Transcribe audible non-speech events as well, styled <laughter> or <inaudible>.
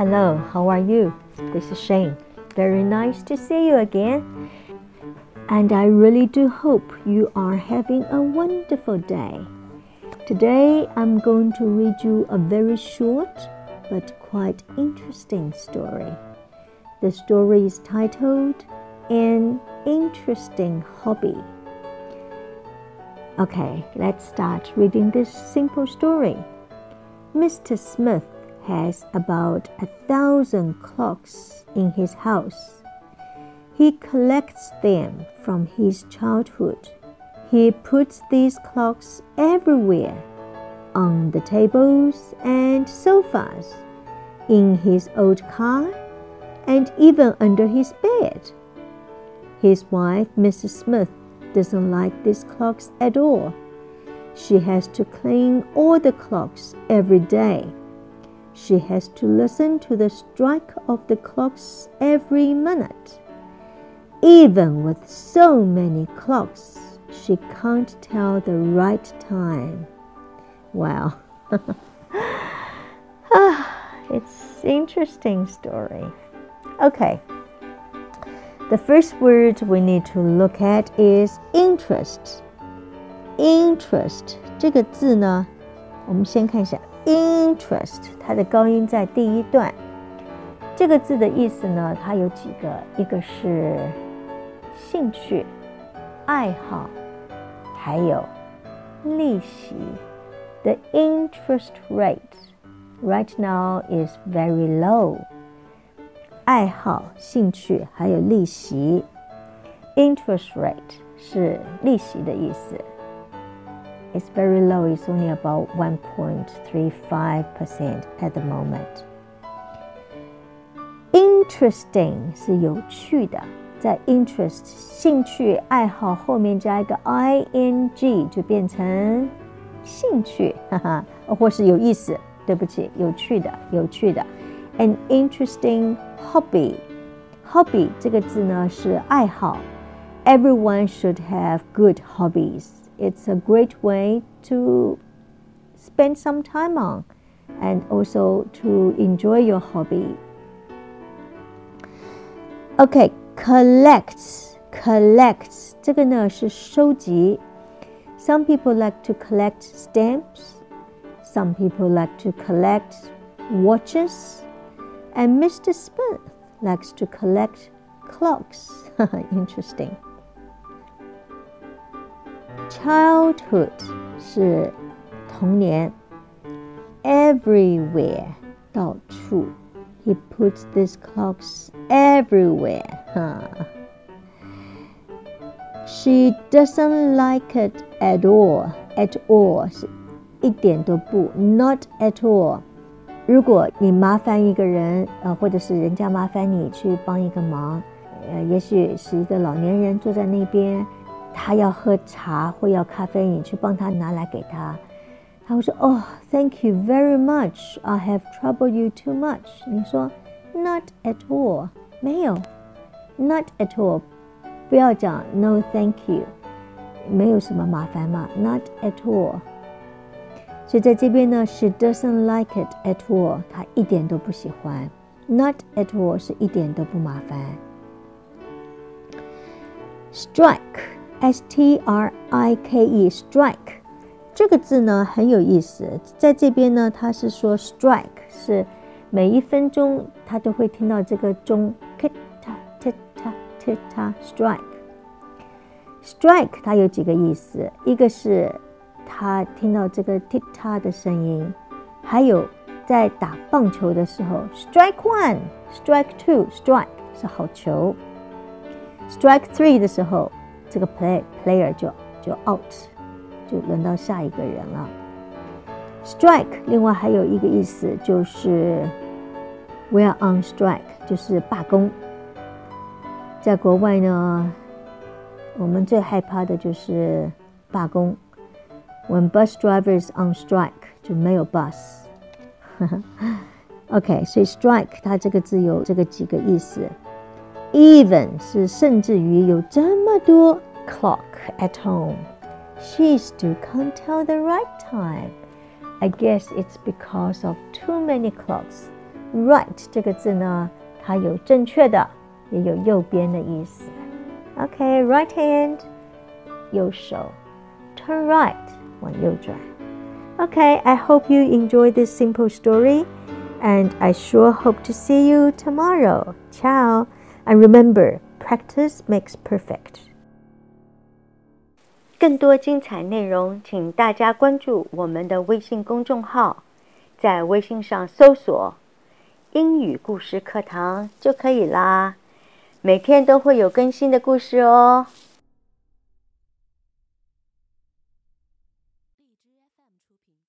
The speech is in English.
Hello, how are you? This is Shane. Very nice to see you again. And I really do hope you are having a wonderful day. Today I'm going to read you a very short but quite interesting story. The story is titled An Interesting Hobby. Okay, let's start reading this simple story. Mr. Smith has about a thousand clocks in his house. He collects them from his childhood. He puts these clocks everywhere on the tables and sofas, in his old car, and even under his bed. His wife, Mrs. Smith, doesn't like these clocks at all. She has to clean all the clocks every day She has to listen to the strike of the clocks every minute. Even with so many clocks, she can't tell the right time. Wow. <laughs> it's interesting story. Okay. The first word we need to look at is interest. Interest 这个字呢，我们先看一下 interest，它的高音在第一段。这个字的意思呢，它有几个，一个是兴趣、爱好，还有利息。The interest rate right now is very low. 爱好、兴趣还有利息，interest rate 是利息的意思。It's very low. It's only about 1.35% at the moment. Interesting 是有趣的，在 interest 兴趣爱好后面加一个 ing 就变成兴趣，哈哈，或是有意思。对不起，有趣的，有趣的。An interesting hobby. Hobby 这个字呢是爱好。Everyone should have good hobbies. It's a great way to spend some time on and also to enjoy your hobby. Okay, collect, collect 这个呢是收集。some people like to collect stamps, some people like to collect watches, and Mr. Smith likes to collect clocks. <laughs> Interesting. Childhood 是童年，everywhere 到处。He puts these clocks everywhere. Huh. She doesn't like it at all. At all 是一点都不，not at all。如果你麻烦一个人，呃，或者是人家麻烦你去帮一个忙，呃，也许是一个老年人坐在那边， 他要喝茶或要咖啡，你去帮他拿来给他，他会说：“Oh, thank you very much. I have troubled you too much。”你说：“Not at all，没有，not at all。”不要讲 “No, thank you”，没有什么麻烦嘛，“Not at all”。所以在这边呢，“She doesn't like it at all”，她一点都不喜欢。“Not at all” 是一点都不麻烦。 S T R I K E，strike 这个字呢很有意思，在这边呢，它是说 “strike” 是每一分钟他都会听到这个钟。，tick ta ta ta ta strike，strike 它有几个意思，一个是他听到这个 tick ta 的声音，还有在打棒球的时候 strike one strike two strike 是好球，strike three 的时候这个 play player 就就 out 就轮到下一个人了。strike 另外还有一个意思就是 we are on strike 就是罢工。在国外呢，我们最害怕的就是罢工。When bus drivers on strike，就没有 bus。OK，所以 strike 它这个字有这个几个意思。Even 是甚至于有这么多 clock at home。She still can't tell the right time. I guess it's because of too many clocks right 这个字呢，它有正确的，也有右边的意思。OK，right hand 右手，turn right 往右转。OK，I hope you enjoy this simple story, and I sure hope to see you tomorrow. Ciao, And remember, practice makes perfect. 更多精彩内容，请大家关注我们的微信公众号，在微信上搜索“英语故事课堂”就可以啦。每天都会有更新的故事哦。